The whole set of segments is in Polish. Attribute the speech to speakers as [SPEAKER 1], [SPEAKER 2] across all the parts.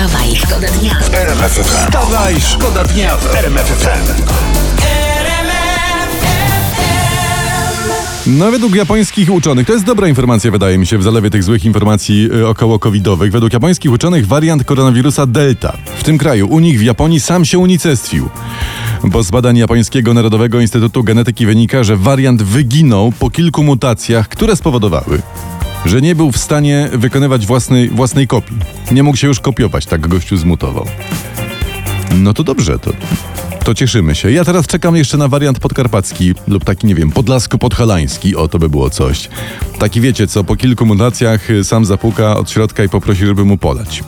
[SPEAKER 1] Wstawaj, szkoda dnia w RMF FM.
[SPEAKER 2] Wstawaj, szkoda dnia w RMF FM.
[SPEAKER 3] No według japońskich uczonych, to jest dobra informacja wydaje mi się w zalewie tych złych informacji y, około covidowych. Według japońskich uczonych wariant koronawirusa Delta w tym kraju, u nich w Japonii sam się unicestwił. Bo z badań Japońskiego Narodowego Instytutu Genetyki wynika, że wariant wyginął po kilku mutacjach, które spowodowały, że nie był w stanie wykonywać własnej, własnej kopii. Nie mógł się już kopiować, tak gościu zmutował. No to dobrze, to, to cieszymy się. Ja teraz czekam jeszcze na wariant podkarpacki lub taki, nie wiem, podlasko-podhalański. O, to by było coś. Taki wiecie, co po kilku mutacjach y, sam zapuka od środka i poprosi, żeby mu podać.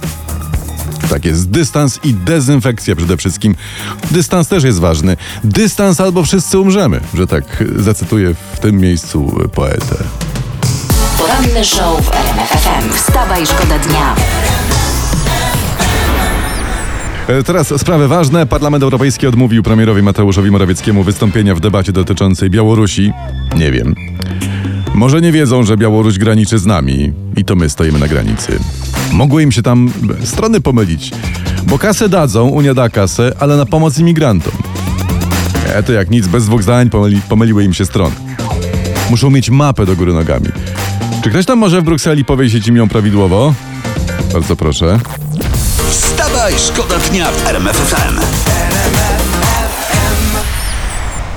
[SPEAKER 3] Tak jest. Dystans i dezynfekcja przede wszystkim. Dystans też jest ważny. Dystans albo wszyscy umrzemy, że tak y, zacytuję w tym miejscu y, poetę.
[SPEAKER 1] Poranny show w RMF FM. Wstawaj, szkoda dnia.
[SPEAKER 3] E, Teraz sprawy ważne. Parlament Europejski odmówił premierowi Mateuszowi Morawieckiemu wystąpienia w debacie dotyczącej Białorusi. Nie wiem. Może nie wiedzą, że Białoruś graniczy z nami i to my stoimy na granicy. Mogły im się tam strony pomylić, bo kasę dadzą, Unia da kasę, ale na pomoc imigrantom. E to jak nic, bez dwóch zdań pomyli, pomyliły im się strony. Muszą mieć mapę do góry nogami. Czy ktoś tam może w Brukseli powiedzieć im ją prawidłowo? Bardzo proszę.
[SPEAKER 2] Wstawaj, szkoda dnia w RMF FM.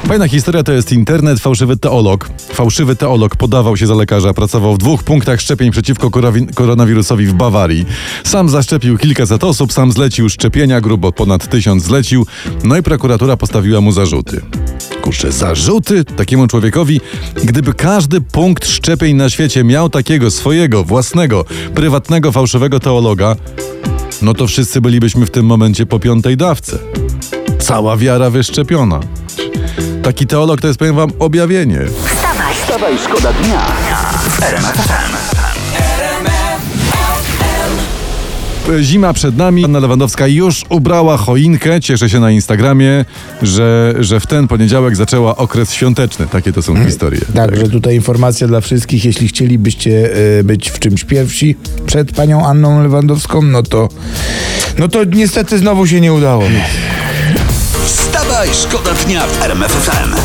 [SPEAKER 3] Fajna historia to jest internet. Fałszywy teolog. Fałszywy teolog podawał się za lekarza, pracował w dwóch punktach szczepień przeciwko koronawirusowi w Bawarii. Sam zaszczepił kilkaset osób, sam zlecił szczepienia, grubo ponad tysiąc zlecił. No i prokuratura postawiła mu zarzuty. Kurczę, zarzuty takiemu człowiekowi, gdyby każdy punkt szczepień na świecie miał takiego swojego, własnego, prywatnego, fałszywego teologa, no to wszyscy bylibyśmy w tym momencie po piątej dawce. Cała wiara wyszczepiona. Taki teolog to jest, powiem wam, objawienie.
[SPEAKER 1] Wstawaj,
[SPEAKER 2] Wstawaj, szkoda dnia w
[SPEAKER 3] Zima przed nami. Anna Lewandowska już ubrała choinkę. Cieszę się na Instagramie, że, że w ten poniedziałek zaczęła okres świąteczny. Takie to są historie.
[SPEAKER 4] Także tutaj informacja dla wszystkich, jeśli chcielibyście e, być w czymś pierwsi przed panią Anną Lewandowską, no to no to niestety znowu się nie udało.
[SPEAKER 2] Wstawaj, szkoda dnia w RMF FM.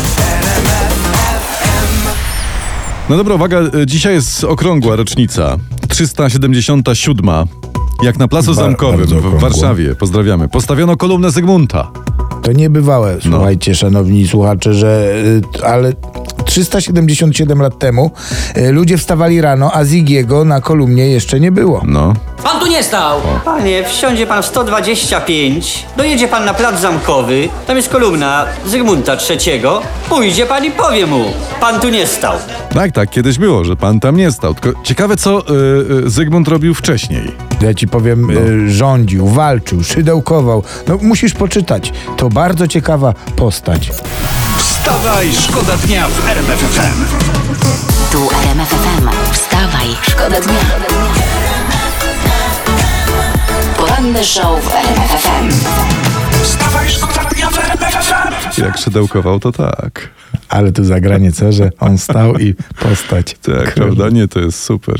[SPEAKER 3] No dobra, uwaga, e, dzisiaj jest okrągła rocznica. 377. Jak na Placu
[SPEAKER 4] Bar-
[SPEAKER 3] Zamkowym w
[SPEAKER 4] okrągło.
[SPEAKER 3] Warszawie, pozdrawiamy, postawiono kolumnę Zygmunta.
[SPEAKER 4] To niebywałe,
[SPEAKER 3] No.
[SPEAKER 4] słuchajcie, szanowni słuchacze, że y, ale 377 lat temu y, ludzie wstawali rano, a Zigiego na kolumnie jeszcze nie było.
[SPEAKER 3] No.
[SPEAKER 5] Pan tu nie stał! Panie, wsiądzie pan w 125, dojedzie pan na plac zamkowy, tam jest kolumna Zygmunta III, pójdzie pan i powie mu, pan tu nie stał.
[SPEAKER 3] Tak, tak, kiedyś było, że pan tam nie stał. Tylko ciekawe, co y, y, Zygmunt robił wcześniej.
[SPEAKER 4] Ja ci powiem,
[SPEAKER 3] No.
[SPEAKER 4] y, rządził, walczył, szydełkował. No musisz poczytać. To bardzo ciekawa postać.
[SPEAKER 2] Wstawaj, szkoda dnia w RMF FM.
[SPEAKER 1] tu RMF FM. Wstawaj, szkoda dnia. Poranny show w RMF FM.
[SPEAKER 2] Wstawaj, szkoda dnia.
[SPEAKER 3] Jak szydełkował, to tak.
[SPEAKER 4] Ale tu zagranie co, że on stał i postać.
[SPEAKER 3] Tak, prawda? Nie, to jest super.